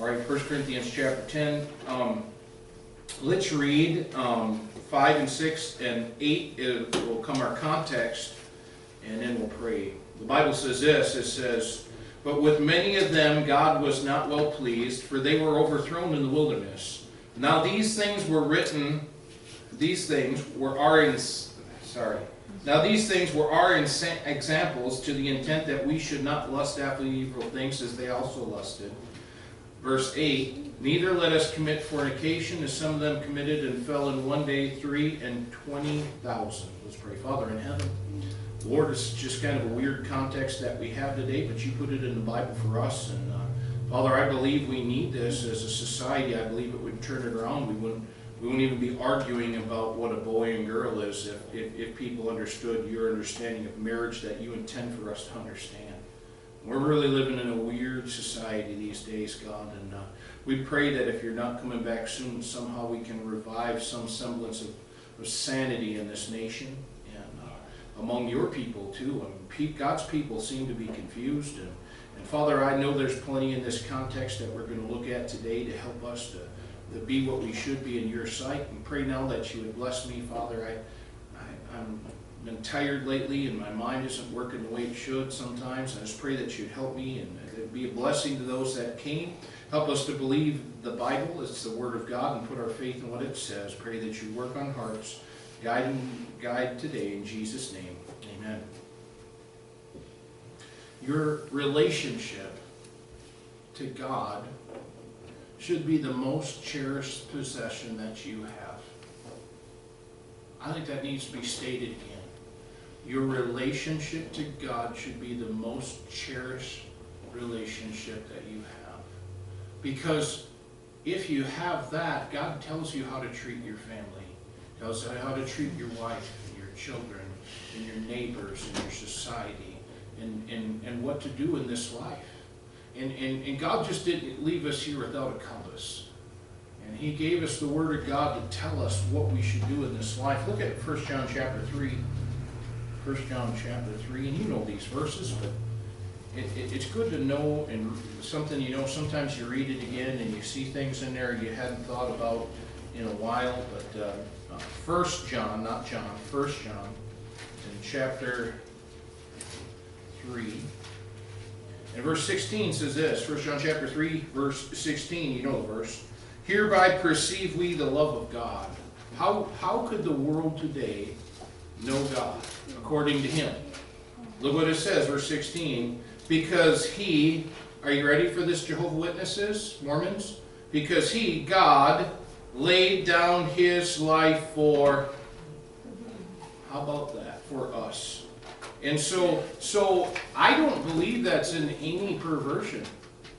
All right, 1 Corinthians chapter 10. Um, let's read um, 5 and 6 and 8 it will come our context, and then we'll pray. The Bible says this it says, But with many of them God was not well pleased, for they were overthrown in the wilderness. Now these things were written, these things were our, in, sorry. Now these things were our examples to the intent that we should not lust after evil things as they also lusted. Verse 8 Neither let us commit fornication as some of them committed and fell in one day three and twenty thousand. Let's pray. Father in heaven, Lord, it's just kind of a weird context that we have today, but you put it in the Bible for us. And uh, Father, I believe we need this as a society. I believe it would turn it around. We wouldn't. We wouldn't even be arguing about what a boy and girl is if, if, if people understood your understanding of marriage that you intend for us to understand. We're really living in a weird society these days, God, and uh, we pray that if you're not coming back soon, somehow we can revive some semblance of, of sanity in this nation and uh, among your people too. I mean, God's people seem to be confused, and, and Father, I know there's plenty in this context that we're going to look at today to help us to, to be what we should be in your sight. And pray now that you would bless me, Father. I, I I'm been tired lately and my mind isn't working the way it should sometimes. I just pray that you'd help me and it'd be a blessing to those that came. Help us to believe the Bible, it's the Word of God, and put our faith in what it says. Pray that you work on hearts. Guide and guide today in Jesus' name. Amen. Your relationship to God should be the most cherished possession that you have. I think that needs to be stated again. Your relationship to God should be the most cherished relationship that you have. Because if you have that, God tells you how to treat your family, tells you how to treat your wife and your children and your neighbors and your society and, and, and what to do in this life. And, and, and God just didn't leave us here without a compass. And he gave us the word of God to tell us what we should do in this life. Look at 1 John chapter 3. 1 John chapter 3, and you know these verses, but it, it, it's good to know and something you know, sometimes you read it again and you see things in there you hadn't thought about in a while, but uh, uh, 1 John, not John, First John, in chapter 3, and verse 16 says this, 1 John chapter 3, verse 16, you know the verse. Hereby perceive we the love of God. How, how could the world today know God according to him. Look what it says, verse 16. Because he, are you ready for this, Jehovah Witnesses, Mormons? Because he, God, laid down his life for, how about that, for us. And so, so I don't believe that's in any perversion.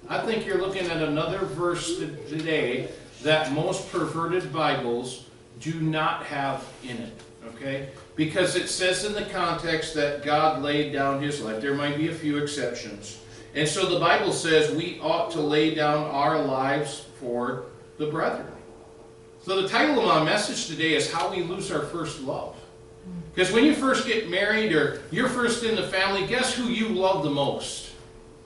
I think you're looking at another verse today that most perverted Bibles do not have in it. Okay? Because it says in the context that God laid down his life. There might be a few exceptions. And so the Bible says we ought to lay down our lives for the brethren. So the title of my message today is How We Lose Our First Love. Because when you first get married or you're first in the family, guess who you love the most?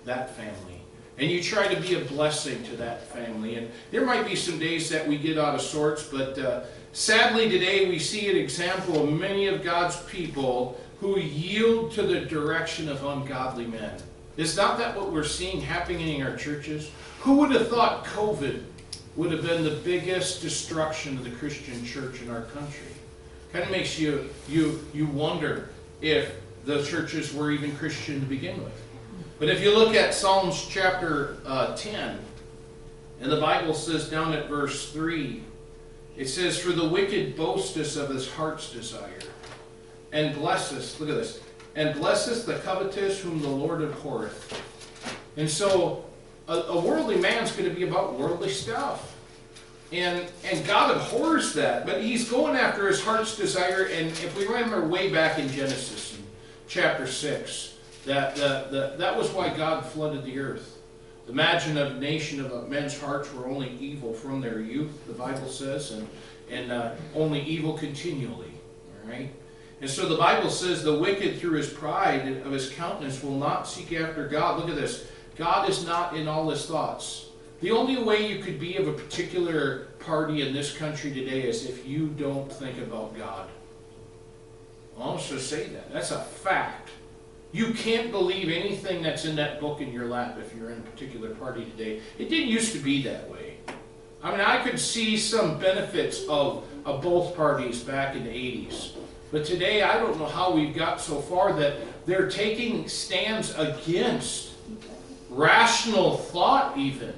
That family. And you try to be a blessing to that family. And there might be some days that we get out of sorts, but uh, Sadly, today we see an example of many of God's people who yield to the direction of ungodly men. Is not that what we're seeing happening in our churches? Who would have thought COVID would have been the biggest destruction of the Christian church in our country? Kind of makes you you you wonder if the churches were even Christian to begin with. But if you look at Psalms chapter uh, 10, and the Bible says down at verse 3 it says, For the wicked boasteth of his heart's desire, and blesseth, look at this, and blesseth the covetous whom the Lord abhorreth. And so a, a worldly man's going to be about worldly stuff. And, and God abhors that, but he's going after his heart's desire. And if we remember way back in Genesis, in chapter 6, that, that, that, that was why God flooded the earth Imagine a nation of men's hearts were only evil from their youth, the Bible says, and, and uh, only evil continually. All right? And so the Bible says the wicked through his pride of his countenance will not seek after God. Look at this. God is not in all his thoughts. The only way you could be of a particular party in this country today is if you don't think about God. I'll just say that. That's a fact. You can't believe anything that's in that book in your lap if you're in a particular party today. It didn't used to be that way. I mean, I could see some benefits of, of both parties back in the 80s. But today, I don't know how we've got so far that they're taking stands against rational thought, even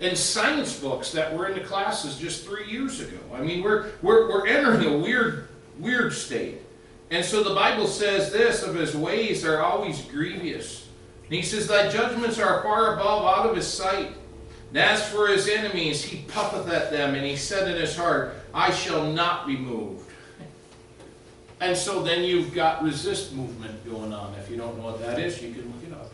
in science books that were in the classes just three years ago. I mean, we're, we're, we're entering a weird, weird state. And so the Bible says this of his ways are always grievous. And he says, Thy judgments are far above out of his sight. And as for his enemies, he puffeth at them, and he said in his heart, I shall not be moved. And so then you've got resist movement going on. If you don't know what that is, you can look it up.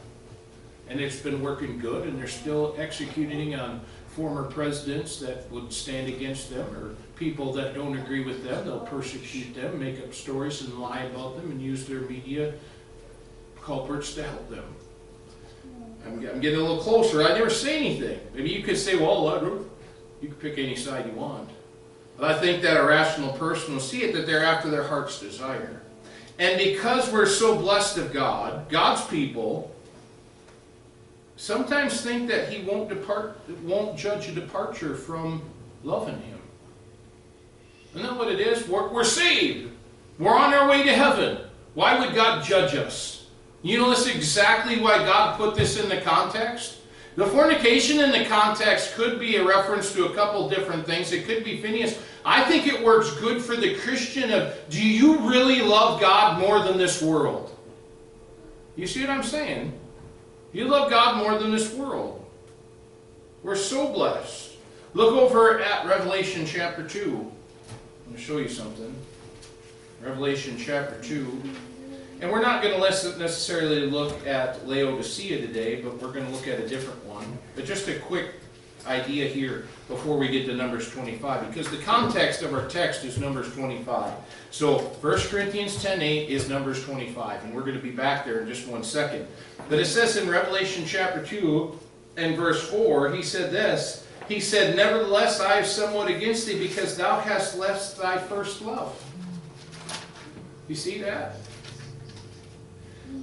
And it's been working good, and they're still executing on former presidents that would stand against them or people that don't agree with them. They'll persecute them, make up stories and lie about them and use their media culprits to help them. I'm, I'm getting a little closer. I never say anything. Maybe you could say, well, uh, you can pick any side you want. But I think that a rational person will see it that they're after their heart's desire. And because we're so blessed of God, God's people sometimes think that He won't depart, won't judge a departure from loving Him. Isn't that what it is? We're, we're saved. We're on our way to heaven. Why would God judge us? You know, that's exactly why God put this in the context. The fornication in the context could be a reference to a couple different things. It could be Phineas. I think it works good for the Christian of, do you really love God more than this world? You see what I'm saying? You love God more than this world. We're so blessed. Look over at Revelation chapter 2. I'm going to show you something. Revelation chapter 2. And we're not going to necessarily look at Laodicea today, but we're going to look at a different one. But just a quick idea here before we get to Numbers 25, because the context of our text is Numbers 25. So 1 Corinthians 10.8 is Numbers 25, and we're going to be back there in just one second. But it says in Revelation chapter 2 and verse 4, he said this, he said, Nevertheless I have somewhat against thee, because thou hast left thy first love. You see that?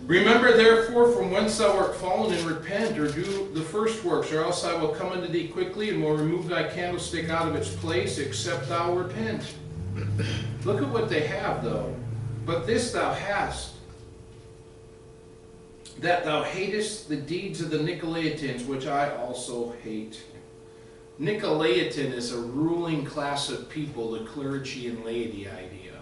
Remember therefore from whence thou art fallen, and repent, or do the first works, or else I will come unto thee quickly, and will remove thy candlestick out of its place, except thou repent. Look at what they have, though. But this thou hast, that thou hatest the deeds of the Nicolaitans, which I also hate. Nicolaitan is a ruling class of people, the clergy and laity idea.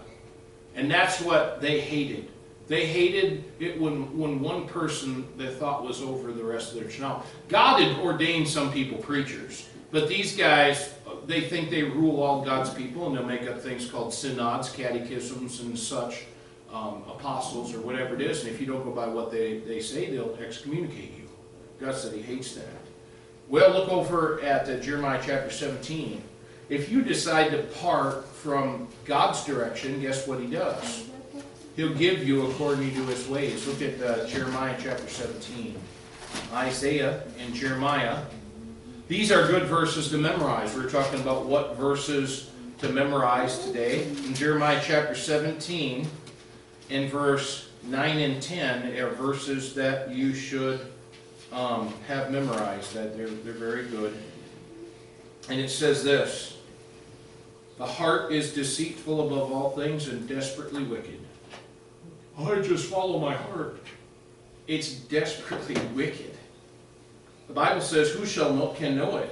And that's what they hated. They hated it when, when one person they thought was over the rest of their church. Now, God had ordained some people preachers, but these guys, they think they rule all God's people, and they'll make up things called synods, catechisms, and such, um, apostles, or whatever it is. And if you don't go by what they, they say, they'll excommunicate you. God said he hates that. Well, look over at uh, Jeremiah chapter 17. If you decide to part from God's direction, guess what he does? He'll give you according to his ways. Look at uh, Jeremiah chapter 17. Isaiah and Jeremiah. These are good verses to memorize. We're talking about what verses to memorize today. In Jeremiah chapter 17, in verse 9 and 10, are verses that you should um, have memorized. That they're, they're very good. And it says this The heart is deceitful above all things and desperately wicked. I just follow my heart. It's desperately wicked. The Bible says, Who shall know, can know it?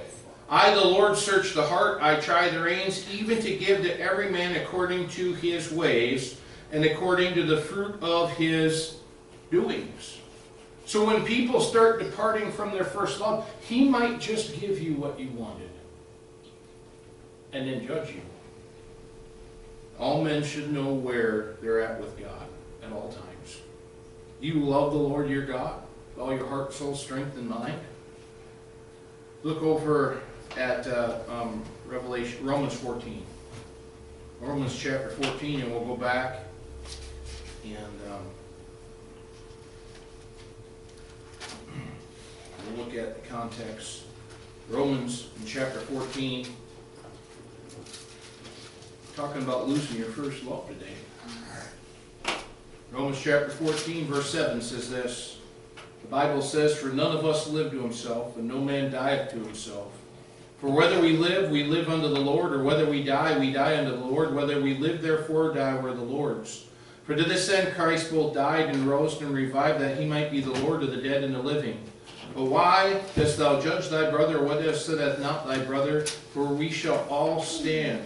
I, the Lord, search the heart, I try the reins, even to give to every man according to his ways and according to the fruit of his doings. So when people start departing from their first love, he might just give you what you wanted and then judge you. All men should know where they're at with God at all times. You love the Lord your God with all your heart, soul, strength, and mind. Look over at uh, um, Revelation, Romans 14. Romans chapter 14, and we'll go back and um, look at the context Romans in chapter 14, talking about losing your first love today. Romans chapter 14, verse 7 says this The Bible says, For none of us live to himself, and no man dieth to himself. For whether we live, we live unto the Lord, or whether we die, we die unto the Lord. Whether we live, therefore, die, we're the Lord's. For to this end Christ both died and rose and revived, that he might be the Lord of the dead and the living. But why dost thou judge thy brother, what dost said not thy brother? For we shall all stand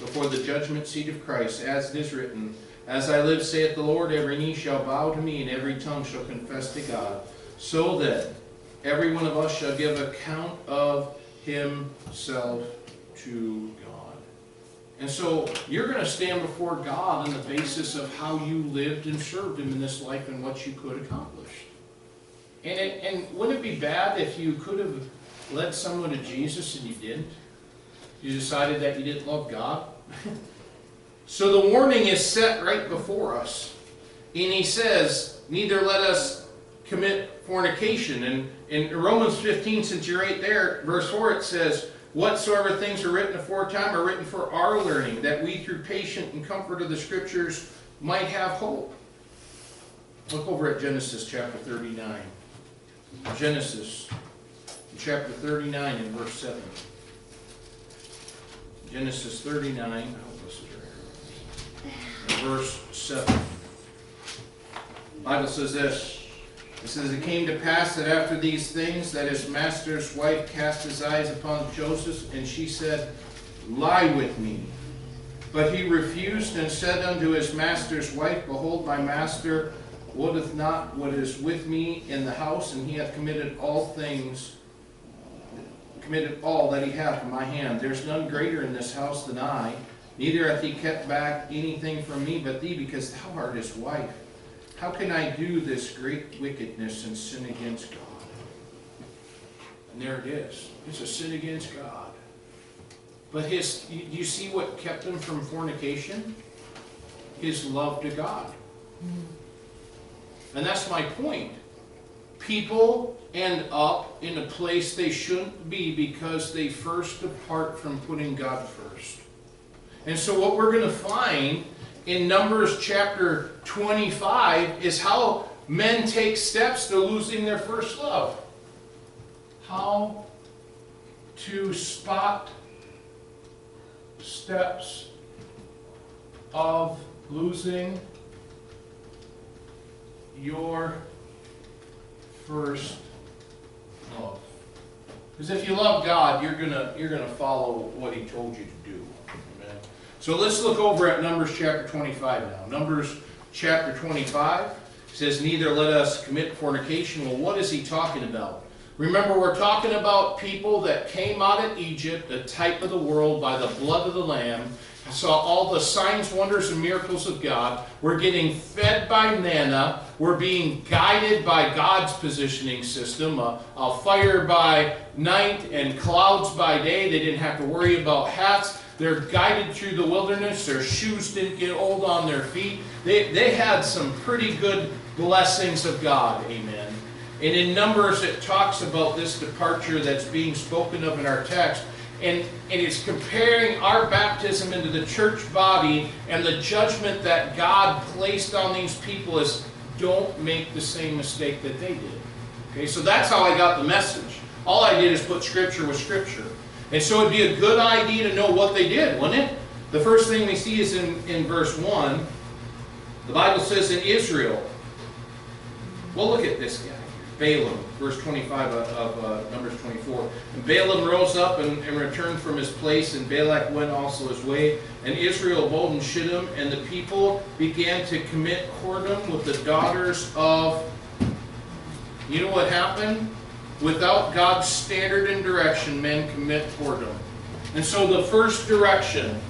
before the judgment seat of Christ, as it is written, As I live, saith the Lord, every knee shall bow to me, and every tongue shall confess to God. So that every one of us shall give account of himself to God. And so you're going to stand before God on the basis of how you lived and served Him in this life and what you could accomplish. And, it, and wouldn't it be bad if you could have led someone to Jesus and you didn't? You decided that you didn't love God? so the warning is set right before us. And He says, Neither let us commit fornication. And in Romans 15, since you're right there, verse 4, it says, Whatsoever things are written aforetime are written for our learning, that we through patient and comfort of the Scriptures might have hope. Look over at Genesis chapter 39. Genesis chapter 39 and verse 7. Genesis 39, I hope this is right. Verse 7. The Bible says this. It says, It came to pass that after these things, that his master's wife cast his eyes upon Joseph, and she said, Lie with me. But he refused and said unto his master's wife, Behold, my master wotteth not what is with me in the house, and he hath committed all things, committed all that he hath in my hand. There's none greater in this house than I, neither hath he kept back anything from me but thee, because thou art his wife. How can I do this great wickedness and sin against God? And there it is. It's a sin against God. But his, you, you see what kept him from fornication? His love to God. Mm-hmm. And that's my point. People end up in a place they shouldn't be because they first depart from putting God first. And so what we're going to find in Numbers chapter 25 is how men take steps to losing their first love. How to spot steps of losing your first love. Because if you love God, you're gonna you're gonna follow what He told you to do. Amen. So let's look over at Numbers chapter 25 now. Numbers chapter 25 says, Neither let us commit fornication. Well, what is he talking about? Remember, we're talking about people that came out of Egypt, the type of the world, by the blood of the Lamb, saw all the signs, wonders, and miracles of God. We're getting fed by manna. We're being guided by God's positioning system. A, a fire by night and clouds by day. They didn't have to worry about hats. They're guided through the wilderness. Their shoes didn't get old on their feet. They, they had some pretty good blessings of God. Amen. And in Numbers, it talks about this departure that's being spoken of in our text. And, and it's comparing our baptism into the church body and the judgment that God placed on these people is don't make the same mistake that they did. Okay, so that's how I got the message. All I did is put scripture with scripture. And so it'd be a good idea to know what they did, wouldn't it? The first thing we see is in, in verse 1. The Bible says in Israel. Well, look at this guy. Balaam, verse 25 of, of uh, Numbers 24. And Balaam rose up and, and, returned from his place, and Balak went also his way. And Israel abode in Shittim, and the people began to commit whoredom with the daughters of. You know what happened? Without God's standard and direction, men commit whoredom. And so the first direction,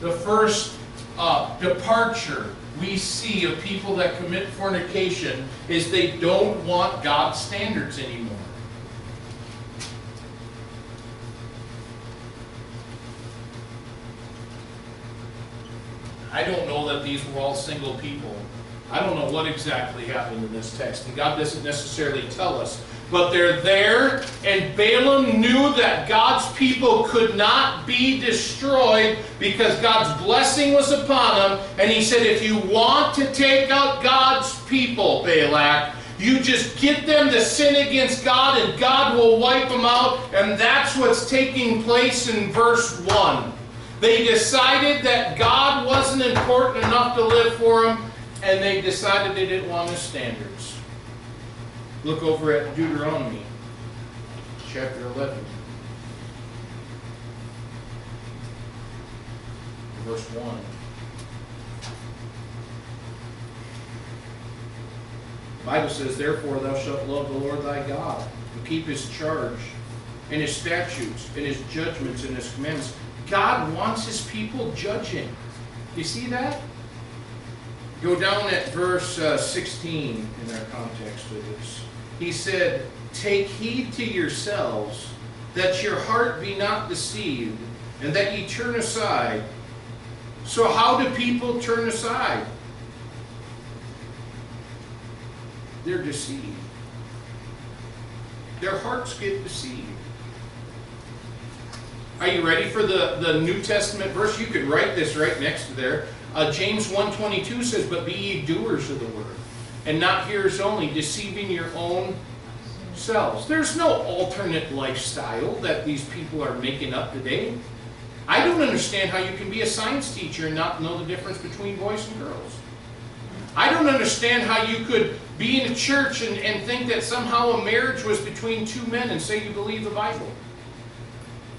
the first uh, departure we see of people that commit fornication is they don't want God's standards anymore. I don't know that these were all single people. I don't know what exactly happened in this text, and God doesn't necessarily tell us. But they're there, and Balaam knew that God's people could not be destroyed because God's blessing was upon them. And he said, If you want to take out God's people, Balak, you just get them to sin against God, and God will wipe them out. And that's what's taking place in verse 1. They decided that God wasn't important enough to live for them, and they decided they didn't want his standards. Look over at Deuteronomy chapter 11. Verse 1. The Bible says, Therefore thou shalt love the Lord thy God, and keep his charge, and his statutes, and his judgments, and his commandments. God wants his people judging. You see that? Go down at verse uh, 16 in our context of this he said, Take heed to yourselves that your heart be not deceived, and that ye turn aside. So, how do people turn aside? They're deceived. Their hearts get deceived. Are you ready for the, the New Testament verse? You could write this right next to there. Uh, James 1.22 says, But be ye doers of the word and not hearers only, deceiving your own selves. There's no alternate lifestyle that these people are making up today. I don't understand how you can be a science teacher and not know the difference between boys and girls. I don't understand how you could be in a church and, and think that somehow a marriage was between two men and say you believe the Bible.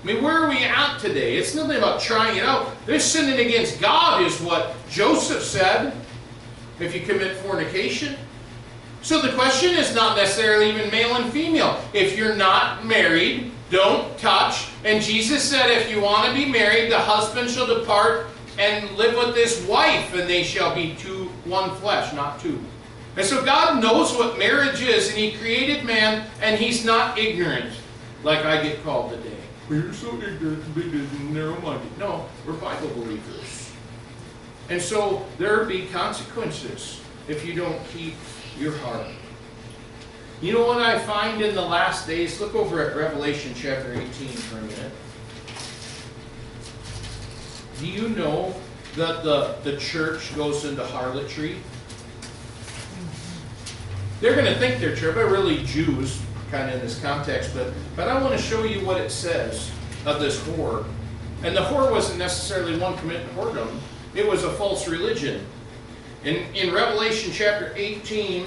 I mean, where are we at today? It's nothing about trying it out. They're sinning against God, is what Joseph said if you commit fornication. So the question is not necessarily even male and female. If you're not married, don't touch. And Jesus said, if you want to be married, the husband shall depart and live with his wife, and they shall be two, one flesh, not two. And so God knows what marriage is, and He created man, and He's not ignorant, like I get called today. Well, you're so ignorant and narrow-minded. No, we're Bible believers. And so there be consequences if you don't keep your heart. You know what I find in the last days? Look over at Revelation chapter 18 for a minute. Do you know that the, the church goes into harlotry? They're going to think they're church, but really Jews, kind of in this context. But, but I want to show you what it says of this whore. And the whore wasn't necessarily one committing whoredom. It was a false religion. In, in Revelation chapter 18,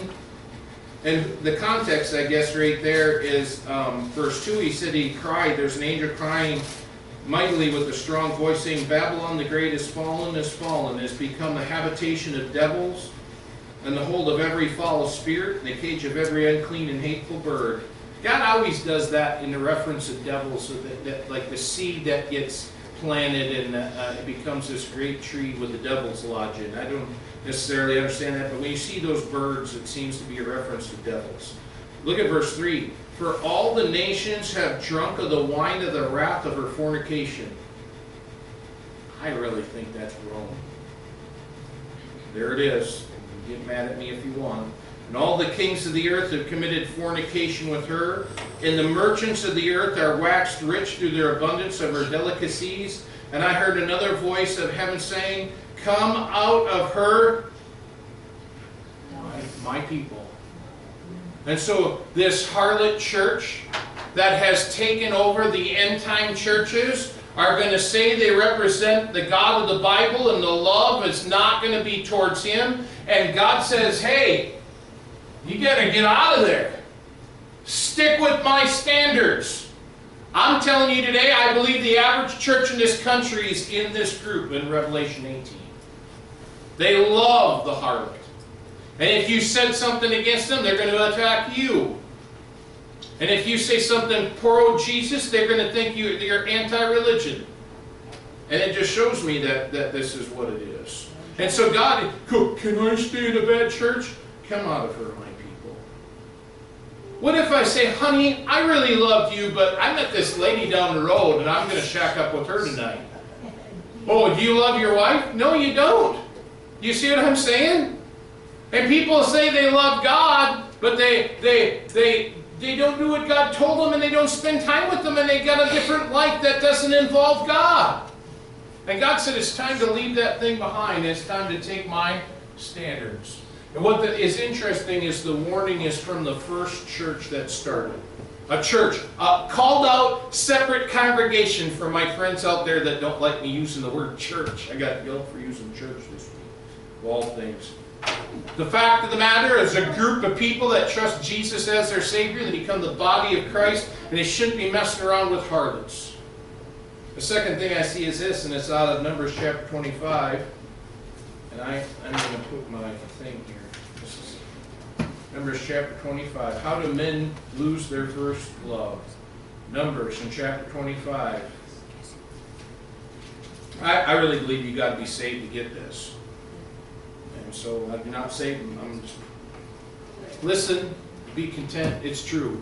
and the context, I guess, right there is um, verse 2. He said he cried, there's an angel crying mightily with a strong voice, saying, Babylon the great is fallen, is fallen, is become the habitation of devils, and the hold of every foul spirit, and the cage of every unclean and hateful bird. God always does that in the reference of devils, so that, that like the seed that gets planted and uh, it becomes this great tree with the devil's lodge in. I don't necessarily understand that, but when you see those birds, it seems to be a reference to devils. Look at verse 3. For all the nations have drunk of the wine of the wrath of her fornication. I really think that's wrong. There it is. You can get mad at me if you want. And all the kings of the earth have committed fornication with her. And the merchants of the earth are waxed rich through their abundance of her delicacies. And I heard another voice of heaven saying, Come out of her, my, my people. And so this harlot church that has taken over the end time churches are going to say they represent the God of the Bible and the love is not going to be towards Him. And God says, hey, you got to get out of there. Stick with my standards. I'm telling you today, I believe the average church in this country is in this group in Revelation 18. They love the harlot. And if you said something against them, they're going to attack you. And if you say something pro Jesus, they're going to think you, you're anti-religion. And it just shows me that, that this is what it is. And so God, can I stay in a bad church? Come out of her. What if I say, honey, I really loved you, but I met this lady down the road and I'm going to shack up with her tonight. Oh, do you love your wife? No, you don't. You see what I'm saying? And people say they love God, but they they they they don't do what God told them and they don't spend time with them and they got a different life that doesn't involve God. And God said it's time to leave that thing behind. It's time to take my standards. And what the, is interesting is the warning is from the first church that started. A church, a called out, separate congregation for my friends out there that don't like me using the word church. I got yelled for using church this week, of all things. The fact of the matter is a group of people that trust Jesus as their Savior, they become the body of Christ, and they shouldn't be messing around with harlots. The second thing I see is this, and it's out of Numbers chapter 25. And I, I'm going to put my thing here. Numbers chapter 25. How do men lose their first love? Numbers in chapter 25. I, I really believe you got to be saved to get this. And so I'm not saved. I'm just listen, be content. It's true.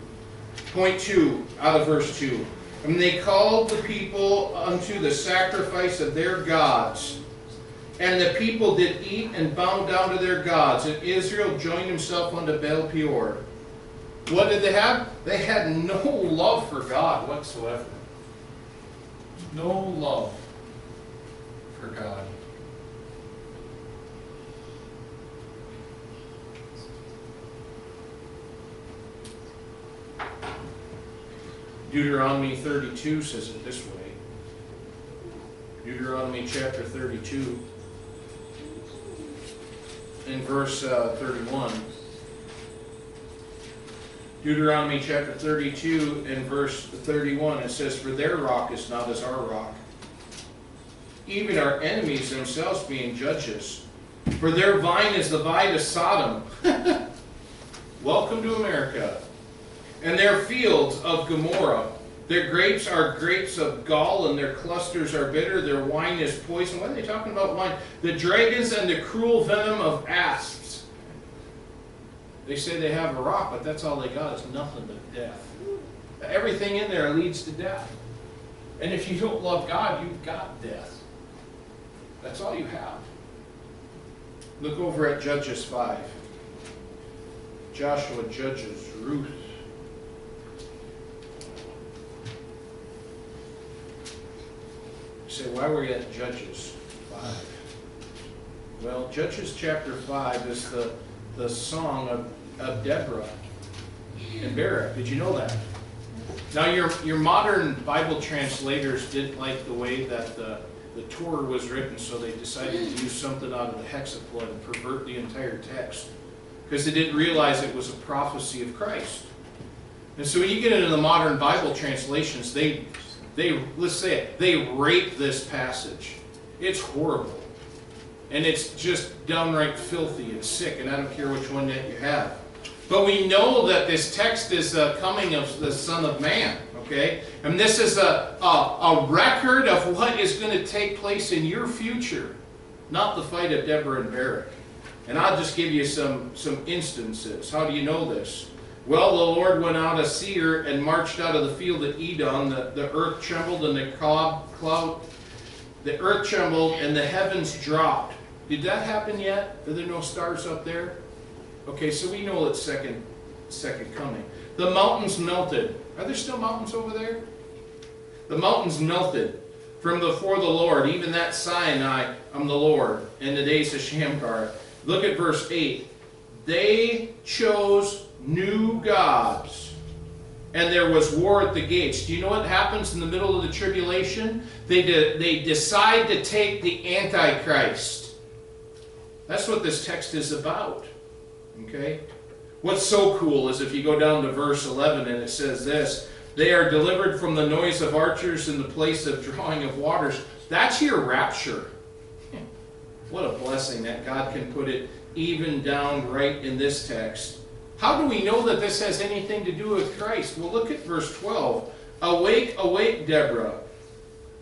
Point two, out of verse two. And they called the people unto the sacrifice of their gods. And the people did eat and bow down to their gods. And Israel joined himself unto Baal Peor. What did they have? They had no love for God whatsoever. No love for God. Deuteronomy 32 says it this way. Deuteronomy chapter 32, in verse uh, 31. Deuteronomy chapter 32 and verse 31, it says, For their rock is not as our rock, even our enemies themselves being judges. For their vine is the vine of Sodom. Welcome to America and their fields of Gomorrah. Their grapes are grapes of gall, and their clusters are bitter. Their wine is poison. What are they talking about wine? The dragons and the cruel venom of asps. They say they have a rock, but that's all they got is nothing but death. Everything in there leads to death. And if you don't love God, you've got death. That's all you have. Look over at Judges 5. Joshua judges Ruth. Say, why were we at Judges 5? Well, Judges chapter 5 is the, the song of, of Deborah and Barak. Did you know that? Now, your, your modern Bible translators didn't like the way that the, the Torah was written, so they decided to use something out of the hexapla and pervert the entire text. Because they didn't realize it was a prophecy of Christ. And so when you get into the modern Bible translations, they they, let's say it, they rape this passage. It's horrible. And it's just downright filthy and sick, and I don't care which one that you have. But we know that this text is the coming of the Son of Man, okay? And this is a, a, a record of what is going to take place in your future, not the fight of Deborah and Barak. And I'll just give you some, some instances. How do you know this? Well, the Lord went out a seer and marched out of the field at Edom. The, the earth trembled and the cloud, cloud, the earth trembled and the heavens dropped. Did that happen yet? Are there no stars up there? Okay, so we know it's second, second coming. The mountains melted. Are there still mountains over there? The mountains melted from before the Lord, even that Sinai, I'm the Lord, in the days of Shamgar. Look at verse 8. They chose new gods. And there was war at the gates. Do you know what happens in the middle of the tribulation? They, de they decide to take the Antichrist. That's what this text is about. Okay? What's so cool is if you go down to verse 11 and it says this They are delivered from the noise of archers in the place of drawing of waters. That's your rapture. What a blessing that God can put it even down right in this text. How do we know that this has anything to do with Christ? Well, look at verse 12. Awake, awake, Deborah.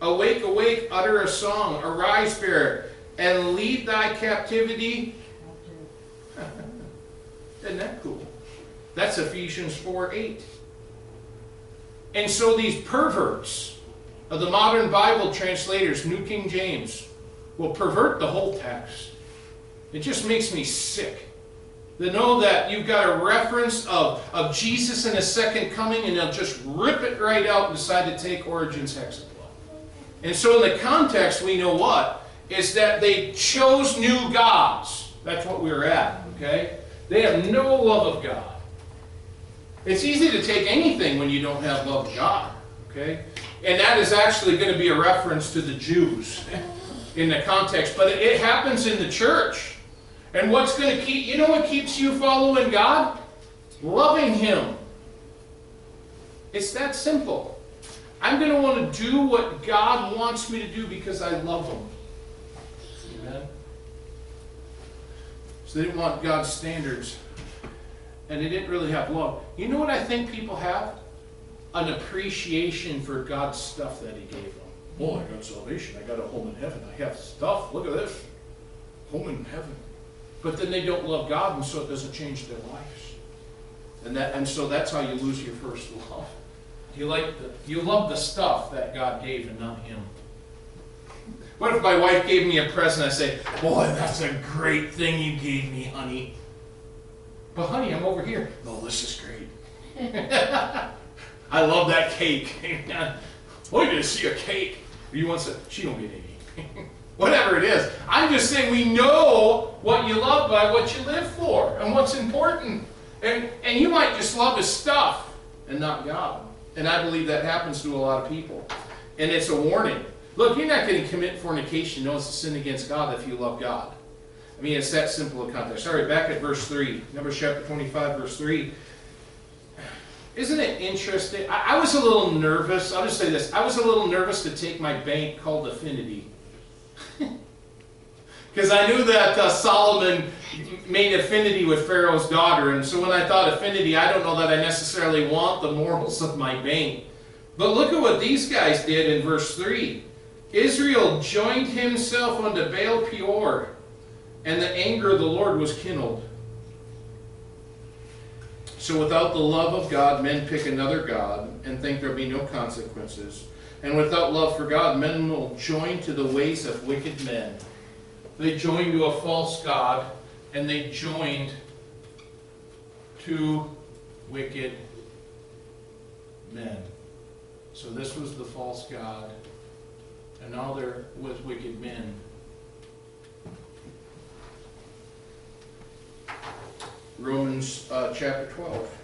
Awake, awake, utter a song. Arise, Spirit, and lead thy captivity. Isn't that cool? That's Ephesians 4 8. And so these perverts of the modern Bible translators, New King James, will pervert the whole text. It just makes me sick. That know that you've got a reference of, of Jesus and his second coming, and they'll just rip it right out and decide to take Origen's hexapla. And so in the context, we know what? Is that they chose new gods. That's what we we're at, okay? They have no love of God. It's easy to take anything when you don't have love of God, okay? And that is actually going to be a reference to the Jews in the context, but it happens in the church. And what's going to keep, you know what keeps you following God? Loving Him. It's that simple. I'm going to want to do what God wants me to do because I love Him. Amen? So they didn't want God's standards. And they didn't really have love. You know what I think people have? An appreciation for God's stuff that He gave them. Oh, I got salvation. I got a home in heaven. I have stuff. Look at this. Home in heaven. But then they don't love God, and so it doesn't change their lives. And that, and so that's how you lose your first love. You like the, you love the stuff that God gave, and not Him. What if my wife gave me a present? I say, "Boy, that's a great thing you gave me, honey." But honey, I'm over here. No, this is great. I love that cake. oh, you didn't see a cake. You want some? She don't get any. Whatever it is. I'm just saying we know what you love by what you live for and what's important. And, and you might just love his stuff and not God. And I believe that happens to a lot of people. And it's a warning. Look, you're not going to commit fornication. No, it's a sin against God if you love God. I mean, it's that simple a context. Right, back at verse 3. Numbers chapter 25, verse 3. Isn't it interesting? I, I, was a little nervous. I'll just say this. I was a little nervous to take my bank called Affinity. Because I knew that uh, Solomon made affinity with Pharaoh's daughter. And so when I thought affinity, I don't know that I necessarily want the morals of my bank. But look at what these guys did in verse 3. Israel joined himself unto Baal Peor, and the anger of the Lord was kindled. So without the love of God, men pick another God and think there'll be no consequences. And without love for God, men will join to the ways of wicked men. They joined to a false God, and they joined to wicked men. So this was the false God, and now they're with wicked men. Romans uh, chapter 12.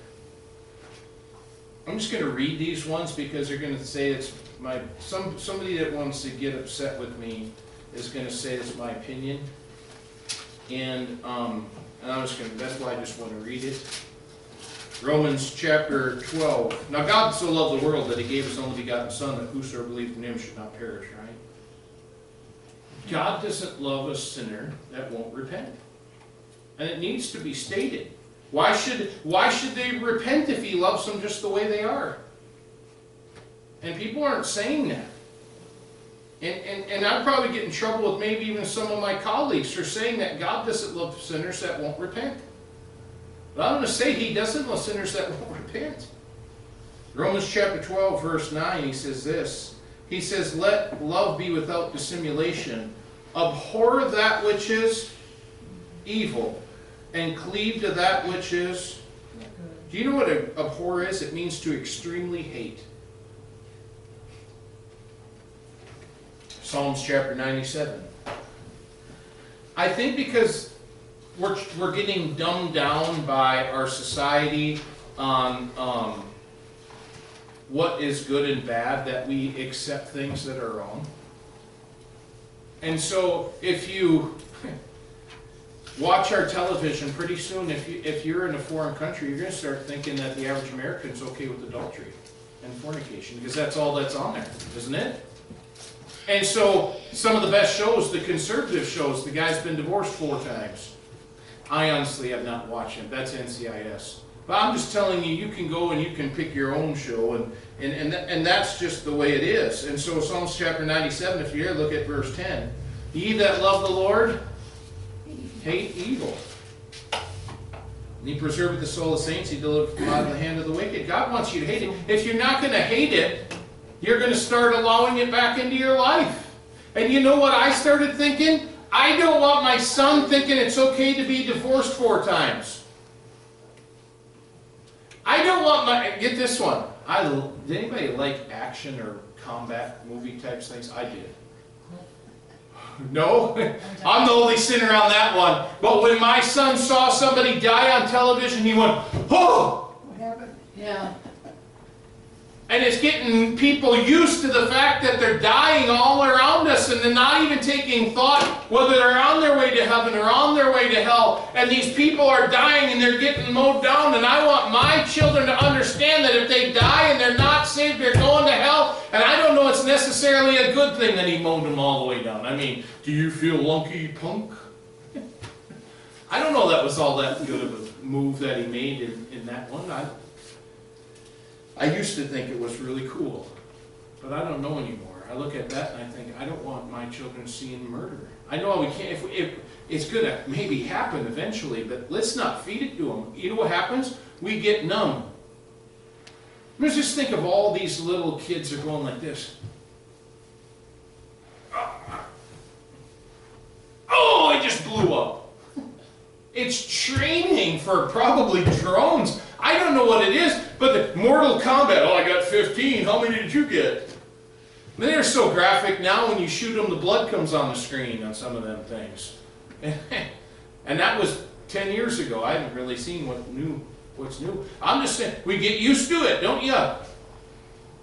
I'm just going to read these ones because they're going to say it's my some somebody that wants to get upset with me is going to say it's my opinion, and um, and I'm just going to. That's why I just want to read it. Romans chapter 12. Now God so loved the world that He gave His only begotten Son, that whosoever believes in Him should not perish. Right? God doesn't love a sinner that won't repent and it needs to be stated. Why should, why should they repent if he loves them just the way they are? And people aren't saying that. And, and, and I'd probably get in trouble with maybe even some of my colleagues for saying that God doesn't love sinners that won't repent. But I'm going to say he doesn't love sinners that won't repent. Romans chapter 12, verse 9, he says this. He says, Let love be without dissimulation. Abhor that which is evil and cleave to that which is. Do you know what abhor is? It means to extremely hate. Psalms chapter 97. I think because we're, we're getting dumbed down by our society on um, what is good and bad, that we accept things that are wrong. And so if you watch our television, pretty soon, if, you, if you're in a foreign country, you're going to start thinking that the average American's okay with adultery and fornication, because that's all that's on there, isn't it? And so, some of the best shows, the conservative shows, the guy's been divorced four times. I honestly have not watched him. That's NCIS. But I'm just telling you, you can go and you can pick your own show, and, and, and, and that's just the way it is. And so, Psalms chapter 97, if you here, look at verse 10. Ye that love the Lord, hate evil. And he preserved the soul of saints. He delivered from out of the hand of the wicked. God wants you to hate it. If you're not going to hate it, you're going to start allowing it back into your life. And you know what I started thinking? I don't want my son thinking it's okay to be divorced four times. I don't want my, get this one. I, did anybody like action or combat movie types things? I did. No? I'm the only sinner on that one. But when my son saw somebody die on television, he went, oh! What happened? Yeah. And it's getting people used to the fact that they're dying all around us and they're not even taking thought whether they're on their way to heaven or on their way to hell. And these people are dying and they're getting mowed down. And I want my children to understand that if they die and they're not saved, they're going to hell. And I don't know it's necessarily a good thing that he mowed them all the way down. I mean, do you feel lunky punk? I don't know that was all that good of a move that he made in, in that one. I, I used to think it was really cool, but I don't know anymore. I look at that and I think, I don't want my children seeing murder. I know we can't, if, if, it's gonna maybe happen eventually, but let's not feed it to them. You know what happens? We get numb. Let's just think of all these little kids are going like this. Oh, it just blew up. It's training for probably drones. I don't know what it is, but the Mortal Kombat, oh, I got 15. How many did you get? They're so graphic now, when you shoot them, the blood comes on the screen on some of them things. and that was 10 years ago. I haven't really seen what new, what's new. I'm just saying, we get used to it, don't you?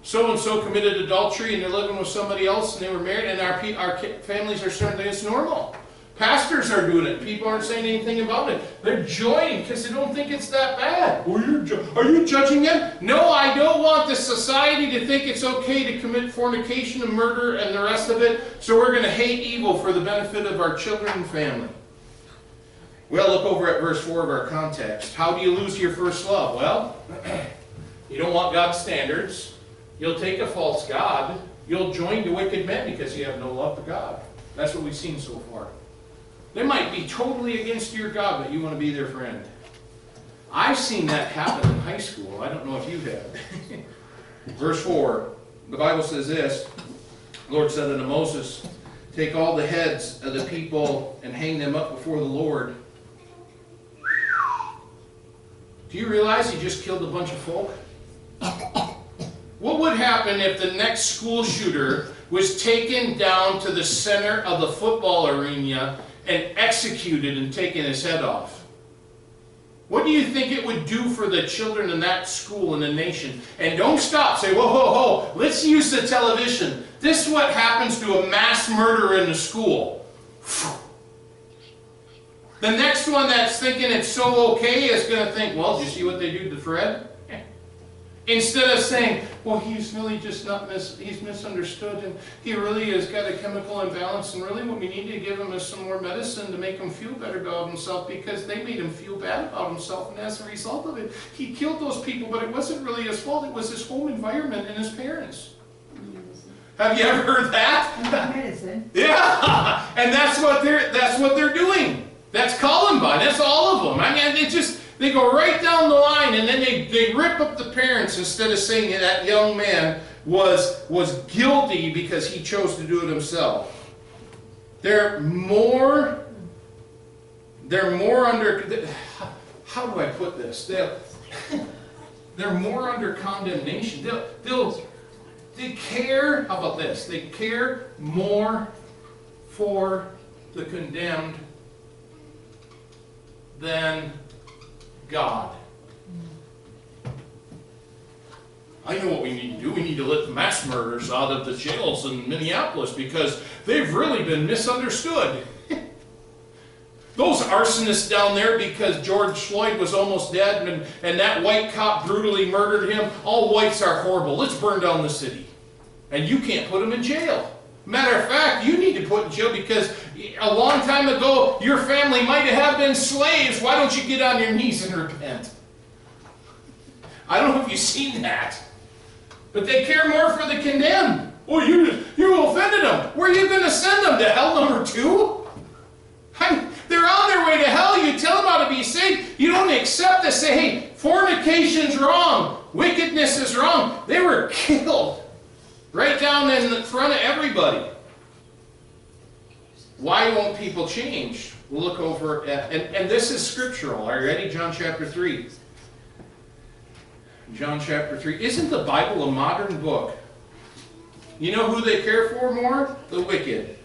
So and so committed adultery and they're living with somebody else and they were married, and our, our families are starting to it's normal. Pastors are doing it. People aren't saying anything about it. They're joining because they don't think it's that bad. Are you, are you judging them? No, I don't want the society to think it's okay to commit fornication and murder and the rest of it, so we're going to hate evil for the benefit of our children and family. Well, look over at verse 4 of our context. How do you lose your first love? Well, you don't want God's standards. You'll take a false God. You'll join the wicked men because you have no love for God. That's what we've seen so far. They might be totally against your God, but you want to be their friend. I've seen that happen in high school. I don't know if you have. Verse 4, the Bible says this the Lord said unto Moses, Take all the heads of the people and hang them up before the Lord. Do you realize he just killed a bunch of folk? What would happen if the next school shooter was taken down to the center of the football arena and executed and taken his head off. What do you think it would do for the children in that school and the nation? And don't stop. Say, whoa, whoa, whoa. Let's use the television. This is what happens to a mass murderer in the school. The next one that's thinking it's so okay is going to think, well, did you see what they do to Fred? Instead of saying, well, he's really just not mis he's misunderstood and he really has got a chemical imbalance and really what we need to give him is some more medicine to make him feel better about himself because they made him feel bad about himself and as a result of it, he killed those people, but it wasn't really his fault, it was his home environment and his parents. Have you ever heard that? Medicine. Yeah, and that's what they're that's what they're doing. That's Columbine. That's all of them. I mean, it just they go right down the line and then they, they rip up the parents instead of saying that young man was, was guilty because he chose to do it himself. They're more, they're more under, how do I put this? They're, they're more under condemnation. They'll, they'll, they care, how about this? They care more for the condemned than God. I know what we need to do. We need to let mass murderers out of the jails in Minneapolis because they've really been misunderstood. Those arsonists down there because George Floyd was almost dead and, and that white cop brutally murdered him. All whites are horrible. Let's burn down the city. And you can't put them in jail. Matter of fact, you need to put in jail because a long time ago your family might have been slaves. Why don't you get on your knees and repent? I don't know if you've seen that. But they care more for the condemned. Oh, you you offended them. Where are you going to send them? To hell number two? I, they're on their way to hell. You tell them how to be saved. You don't accept to say, hey, fornication's wrong. Wickedness is wrong. They were killed. Right down in front of everybody. Why won't people change? We'll look over at, and, and this is scriptural. Are you ready? John chapter 3. John chapter 3. Isn't the Bible a modern book? You know who they care for more? The wicked.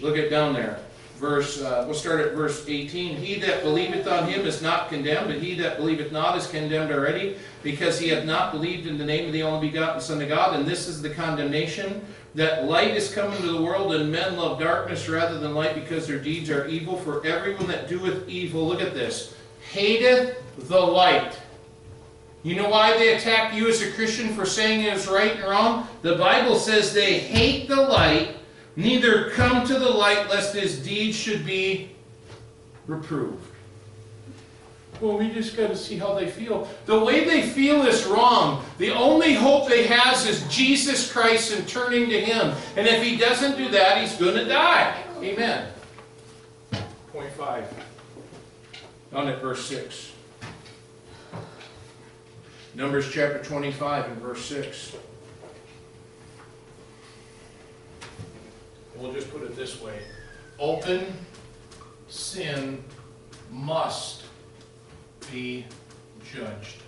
Look at down there. Verse, uh, we'll start at verse 18. He that believeth on him is not condemned, but he that believeth not is condemned already, because he hath not believed in the name of the only begotten Son of God. And this is the condemnation, that light is come into the world, and men love darkness rather than light, because their deeds are evil. For everyone that doeth evil, look at this, hateth the light. You know why they attack you as a Christian for saying it is right and wrong? The Bible says they hate the light neither come to the light lest his deeds should be reproved. Well, we just got to see how they feel. The way they feel is wrong. The only hope they have is Jesus Christ and turning to Him. And if He doesn't do that, He's going to die. Amen. Point five. On at verse 6. Numbers chapter 25 and verse 6. We'll just put it this way. Open sin must be judged.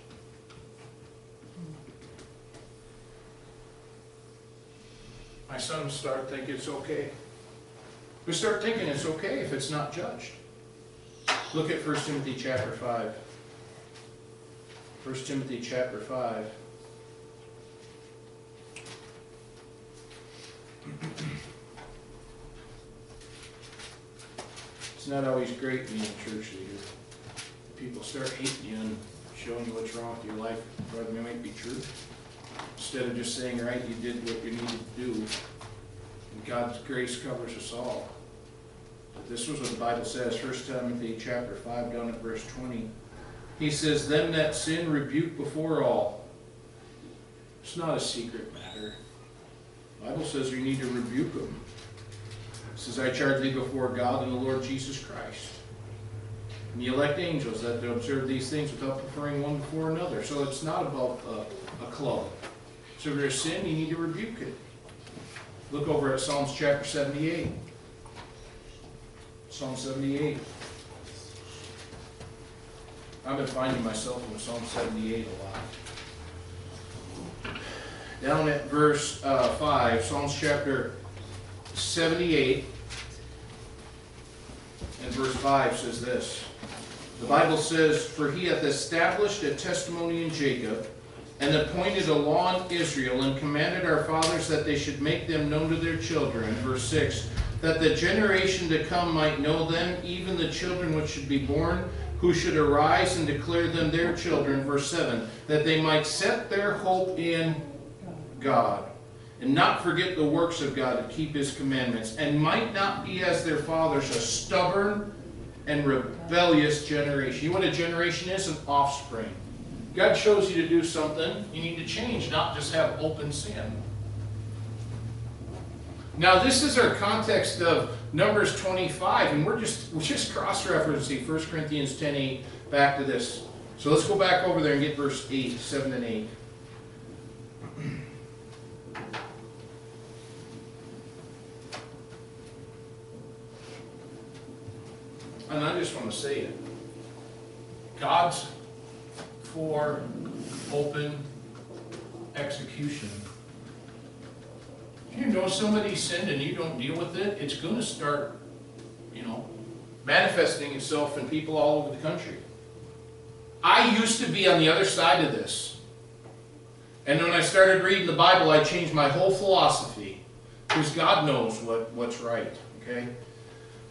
My sons start thinking it's okay. We start thinking it's okay if it's not judged. Look at 1 Timothy chapter 5. 1 Timothy chapter 5. It's not always great being a church leader. People start hating you and showing you what's wrong with your life, whether it might be true. Instead of just saying, right, you did what you needed to do. And God's grace covers us all. But this was what the Bible says, 1 Timothy chapter 5, down at verse 20. He says, Them that sin rebuke before all. It's not a secret matter. The Bible says you need to rebuke them. Says, I charge thee before God and the Lord Jesus Christ. And the elect angels that observe these things without preferring one before another. So it's not about a, a club. So if there's sin, you need to rebuke it. Look over at Psalms chapter 78. Psalm 78. I've been finding myself in Psalm 78 a lot. Down at verse uh, 5, Psalms chapter 78 and verse 5 says this. The Bible says, For he hath established a testimony in Jacob, and appointed a law in Israel, and commanded our fathers that they should make them known to their children. Verse 6 That the generation to come might know them, even the children which should be born, who should arise and declare them their children. Verse 7 That they might set their hope in God and not forget the works of God to keep his commandments, and might not be as their fathers, a stubborn and rebellious generation. You know what a generation is? An offspring. God shows you to do something, you need to change, not just have open sin. Now this is our context of Numbers 25, and we're just we're just cross-referencing 1 Corinthians 10, 8 back to this. So let's go back over there and get verse 8, 7 and 8. And I just want to say it. God's for open execution. You know somebody sinned and you don't deal with it, it's going to start, you know, manifesting itself in people all over the country. I used to be on the other side of this. And when I started reading the Bible, I changed my whole philosophy. Because God knows what, what's right, okay?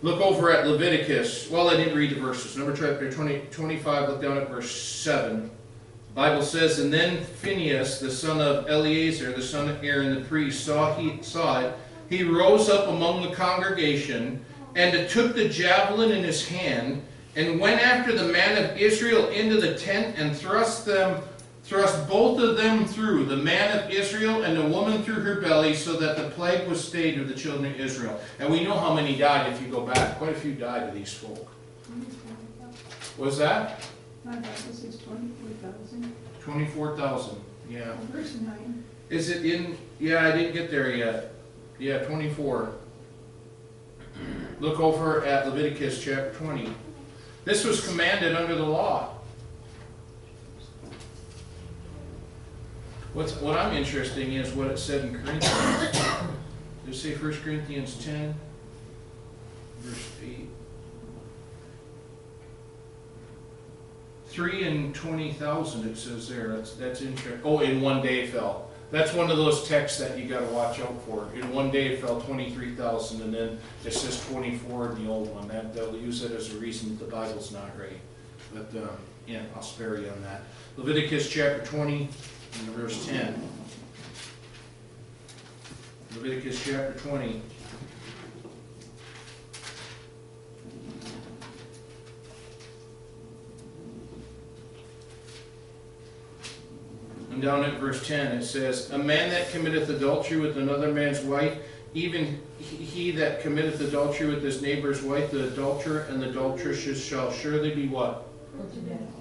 Look over at Leviticus. Well, I didn't read the verses. Number chapter 20, 25, look down at verse 7. The Bible says, And then Phinehas, the son of Eleazar, the son of Aaron the priest, saw, he, saw it. He rose up among the congregation, and took the javelin in his hand, and went after the man of Israel into the tent, and thrust them thrust both of them through, the man of Israel and the woman through her belly, so that the plague was stayed of the children of Israel. And we know how many died if you go back. Quite a few died of these folk. Was that? My Bible says twenty-four thousand. 24,000. Yeah. Verse nine. Is it in? Yeah, I didn't get there yet. Yeah, 24. Look over at Leviticus chapter 20. This was commanded under the law. What's, what I'm interesting is what it said in Corinthians. Did it say 1 Corinthians 10, verse 8? 3 and 20,000 it says there. That's, that's interesting. Oh, in one day fell. That's one of those texts that you got to watch out for. In one day it fell 23,000 and then it says 24 in the old one. That, they'll use that as a reason that the Bible's not right. But um, yeah, I'll spare you on that. Leviticus chapter 20. In verse 10. Leviticus chapter 20. And down at verse 10 it says, A man that committeth adultery with another man's wife, even he that committeth adultery with his neighbor's wife, the adulterer and the adulteress shall surely be what? Put to death.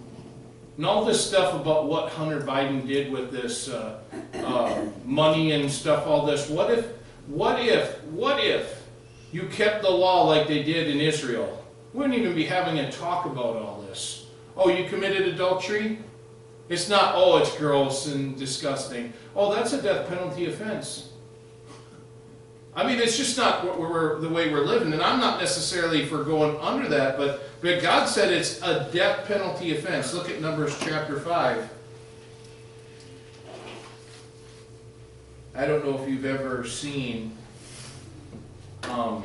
And all this stuff about what Hunter Biden did with this uh, uh, money and stuff, all this. What if, what if, what if you kept the law like they did in Israel? We wouldn't even be having a talk about all this. Oh, you committed adultery? It's not, oh, it's gross and disgusting. Oh, that's a death penalty offense. I mean, it's just not the way we're living, and I'm not necessarily for going under that, but, but God said it's a death penalty offense. Look at Numbers chapter 5. I don't know if you've ever seen um,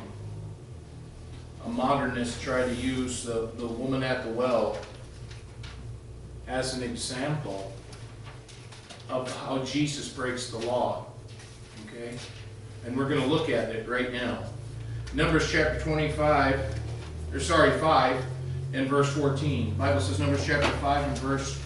a modernist try to use the, the woman at the well as an example of how Jesus breaks the law. Okay? And we're going to look at it right now. Numbers chapter 25, or sorry, 5 and verse 14. Bible says Numbers chapter 5 and verse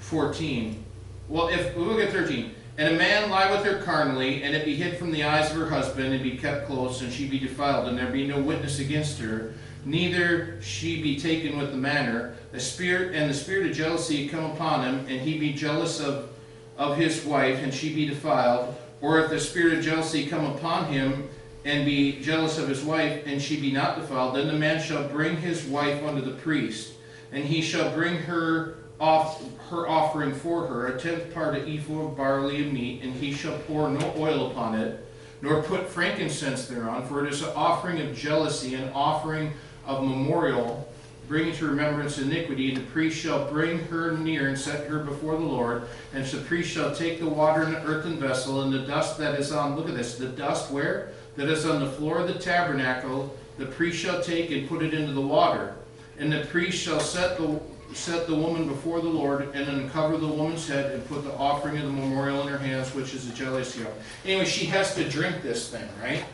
14. Well, if we look at 13. And a man lie with her carnally, and it be hid from the eyes of her husband, and be kept close, and she be defiled, and there be no witness against her, neither she be taken with the manner. The spirit and the spirit of jealousy come upon him, and he be jealous of, of his wife, and she be defiled. Or if the spirit of jealousy come upon him, and be jealous of his wife, and she be not defiled, then the man shall bring his wife unto the priest, and he shall bring her off her offering for her, a tenth part of ephah of barley and meat, and he shall pour no oil upon it, nor put frankincense thereon, for it is an offering of jealousy, an offering of memorial, bringing to remembrance iniquity. And the priest shall bring her near and set her before the Lord, and the priest shall take the water in an earthen vessel, and the dust that is on, look at this, the dust where? That is on the floor of the tabernacle, the priest shall take and put it into the water. And the priest shall set the set the woman before the Lord and uncover the woman's head and put the offering of the memorial in her hands, which is a jealousy offering. Anyway, she has to drink this thing, right?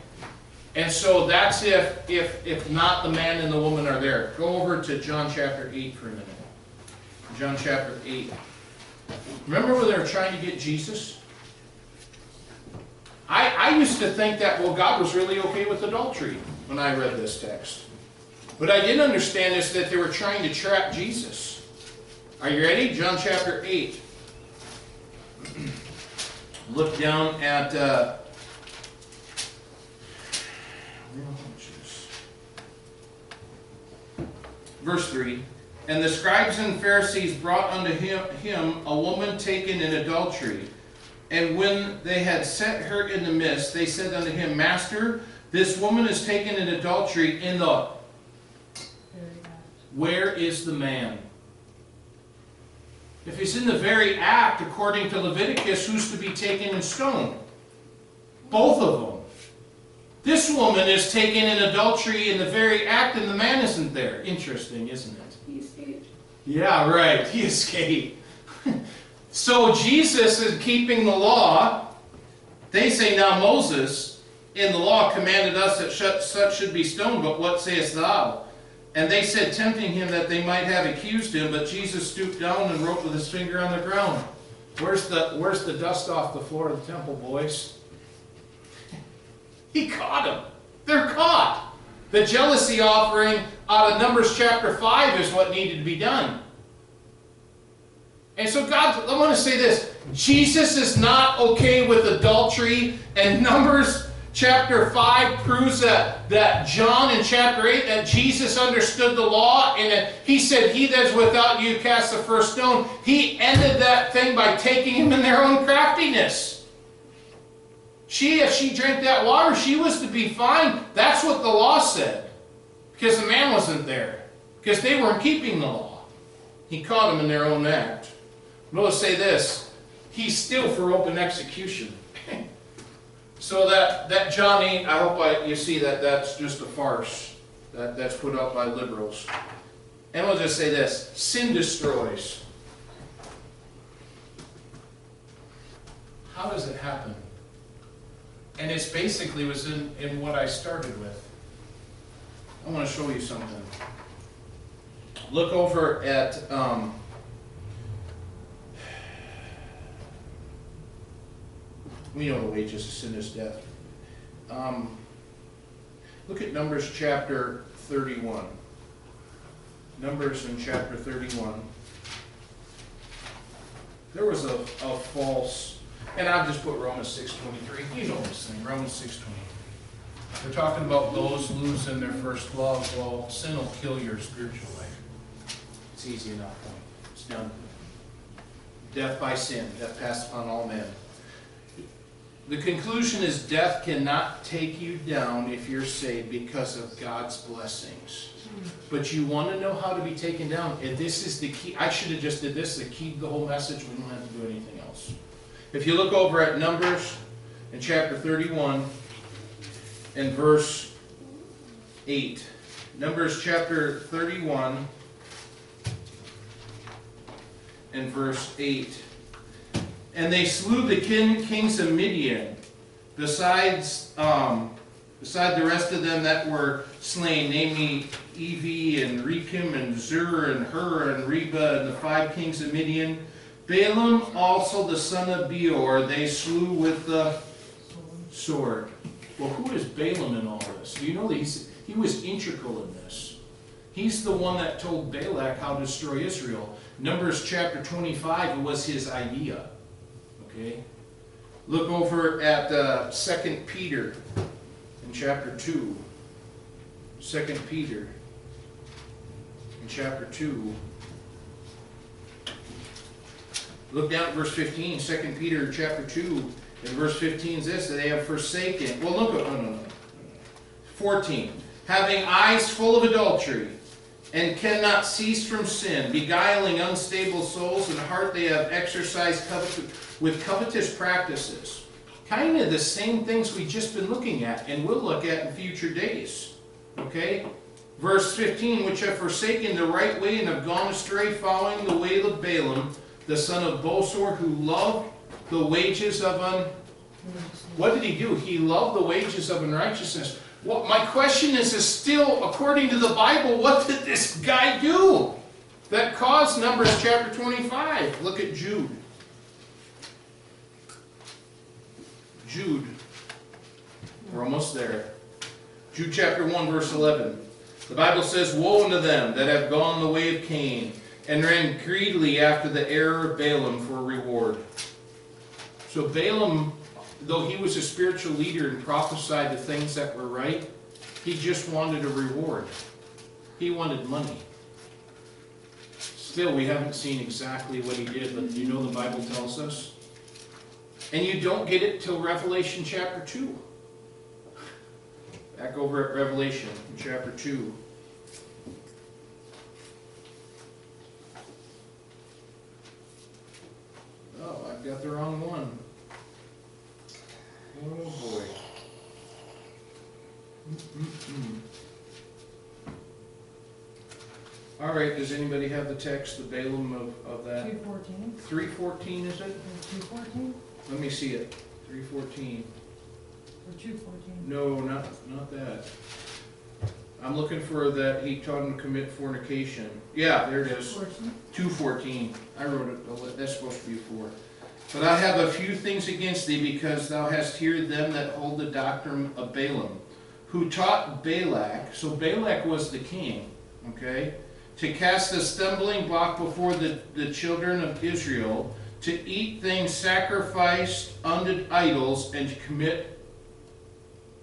And so that's if if if not the man and the woman are there. Go over to John chapter 8 for a minute. John chapter 8. Remember when they were trying to get Jesus? I, I used to think that, well, God was really okay with adultery when I read this text. But I didn't understand is that they were trying to trap Jesus. Are you ready? John chapter 8. Look down at. Uh, verse 3. And the scribes and Pharisees brought unto him, him a woman taken in adultery. And when they had set her in the midst, they said unto him, Master, this woman is taken in adultery in the where is the man? If he's in the very act, according to Leviticus, who's to be taken and stoned? Both of them. This woman is taken in adultery in the very act, and the man isn't there. Interesting, isn't it? He escaped. Yeah, right. He escaped. So Jesus is keeping the law. They say now Moses in the law commanded us that such should be stoned, but what sayest thou? And they said, tempting him that they might have accused him, but Jesus stooped down and wrote with his finger on the ground. Where's the, where's the dust off the floor of the temple, boys? He caught them. They're caught. The jealousy offering out of Numbers chapter 5 is what needed to be done. And so, God, I want to say this Jesus is not okay with adultery, and Numbers Chapter 5 proves that, that John in chapter 8, that Jesus understood the law, and that he said, He that is without you cast the first stone. He ended that thing by taking him in their own craftiness. She, if she drank that water, she was to be fine. That's what the law said. Because the man wasn't there. Because they weren't keeping the law. He caught them in their own act. Notice say this. He's still for open execution. so that, that John 8, I hope I, you see that that's just a farce. That, that's put up by liberals. And we'll just say this. Sin destroys. How does it happen? And it's basically was in, in what I started with. I want to show you something. Look over at, um, we know the wages of sin is death. Um, look at Numbers chapter 31. Numbers in chapter 31. There was a, a false, and I'll just put Romans 6.23. You know this thing, Romans 6.23. They're talking about those losing their first love. Well, sin will kill your spiritual life. It's easy enough. It's done. Death by sin, death passed upon all men. The conclusion is death cannot take you down if you're saved because of God's blessings. But you want to know how to be taken down. And this is the key. I should have just did this, the key the whole message. We don't have to do anything else. If you look over at Numbers in chapter 31 and verse 8. Numbers chapter 31 and verse 8. And they slew the king, kings of Midian, besides um, beside the rest of them that were slain, namely Evi and Rekem and Zur and Hur and Reba and the five kings of Midian. Balaam also the son of Beor they slew with the sword. Well, who is Balaam in all this? Do you know that he's, he was integral in this? He's the one that told Balak how to destroy Israel. Numbers chapter 25 was his idea. Okay? Look over at uh, 2 Peter in chapter 2. 2 Peter in chapter 2. Look down at verse 15, 2 Peter chapter 2, and verse 15 is this, that they have forsaken. Well, look at, no, no, no. 14. Having eyes full of adultery, and cannot cease from sin, beguiling unstable souls, and heart they have exercised with covetous practices. Kind of the same things we've just been looking at, and we'll look at in future days. Okay? Verse 15, which have forsaken the right way and have gone astray, following the way of Balaam, the son of Bosor, who loved the wages of un. What did he do? He loved the wages of unrighteousness. What my question is, is still, according to the Bible, what did this guy do that caused Numbers chapter 25? Look at Jude. Jude. We're almost there. Jude chapter 1, verse 11. The Bible says, Woe unto them that have gone the way of Cain, and ran greedily after the error of Balaam for reward. So Balaam, though he was a spiritual leader and prophesied the things that were right, he just wanted a reward. He wanted money. Still, we haven't seen exactly what he did, but you know the Bible tells us. And you don't get it till Revelation chapter 2. Back over at Revelation chapter 2. Oh, I've got the wrong one. Oh boy. Mm-mm-mm. All right, does anybody have the text, the Balaam of, of that? Two fourteen, Three fourteen, is it? two fourteen, Let me see it. Three fourteen. or two fourteen? No, not, not that. I'm looking for that he taught him to commit fornication. Yeah, there it is. Fourteen? Two fourteen. I wrote it, that's supposed to be four. But I have a few things against thee, because thou hast heard them that hold the doctrine of Balaam, who taught Balak, so Balak was the king, okay? To cast a stumbling block before the, the children of Israel, to eat things sacrificed unto idols, and to commit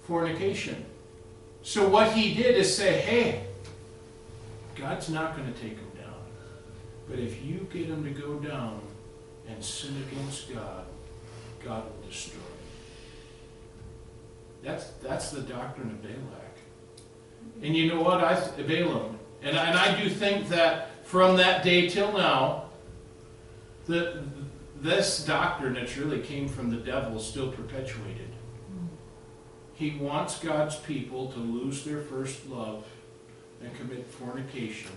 fornication. So what he did is say, hey, God's not going to take them down. But if you get them to go down and sin against God, God will destroy them. That's, that's the doctrine of Balak. And you know what? I, Balaam. And, and I do think that from that day till now, the, this doctrine that really came from the devil is still perpetuated. He wants God's people to lose their first love and commit fornication.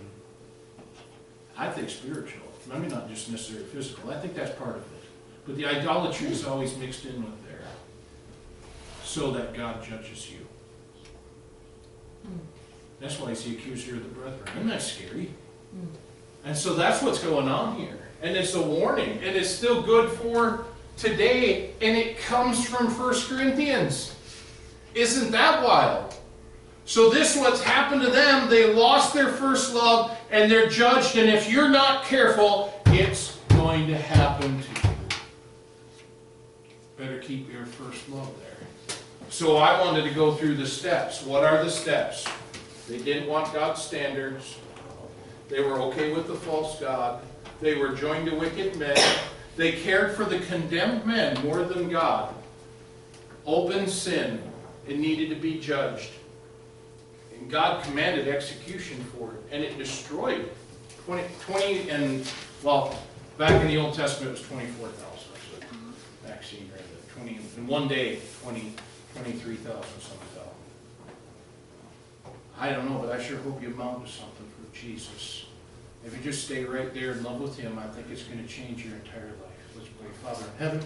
I think spiritual. I mean, not just necessarily physical. I think that's part of it. But the idolatry is always mixed in with there. So that God judges you. Hmm. That's why he's the accuser of the brethren. Isn't that scary? Hmm. And so that's what's going on here. And it's a warning. And it's still good for today. And it comes from 1 Corinthians. Isn't that wild? So this what's happened to them, they lost their first love and they're judged. And if you're not careful, it's going to happen to you. Better keep your first love there. So I wanted to go through the steps. What are the steps? They didn't want God's standards. They were okay with the false God. They were joined to wicked men. They cared for the condemned men more than God. Open sin. It needed to be judged. And God commanded execution for it, and it destroyed 20, 20 and, well, back in the Old Testament, it was 24,000. So it. 20, in one day, 20, 23,000 some fell. I don't know, but I sure hope you amount to something for Jesus. If you just stay right there in love with Him, I think it's gonna change your entire life. Let's pray. Father in heaven,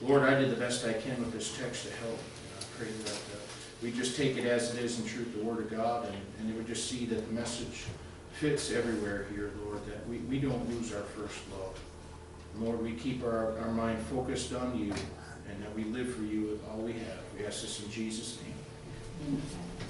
Lord, I did the best I can with this text to help. And I pray that uh, we just take it as it is in truth, the Word of God, and, and we just see that the message fits everywhere here, Lord, that we, we don't lose our first love. Lord, we keep our, our mind focused on you, and that we live for you with all we have. We ask this in Jesus' name.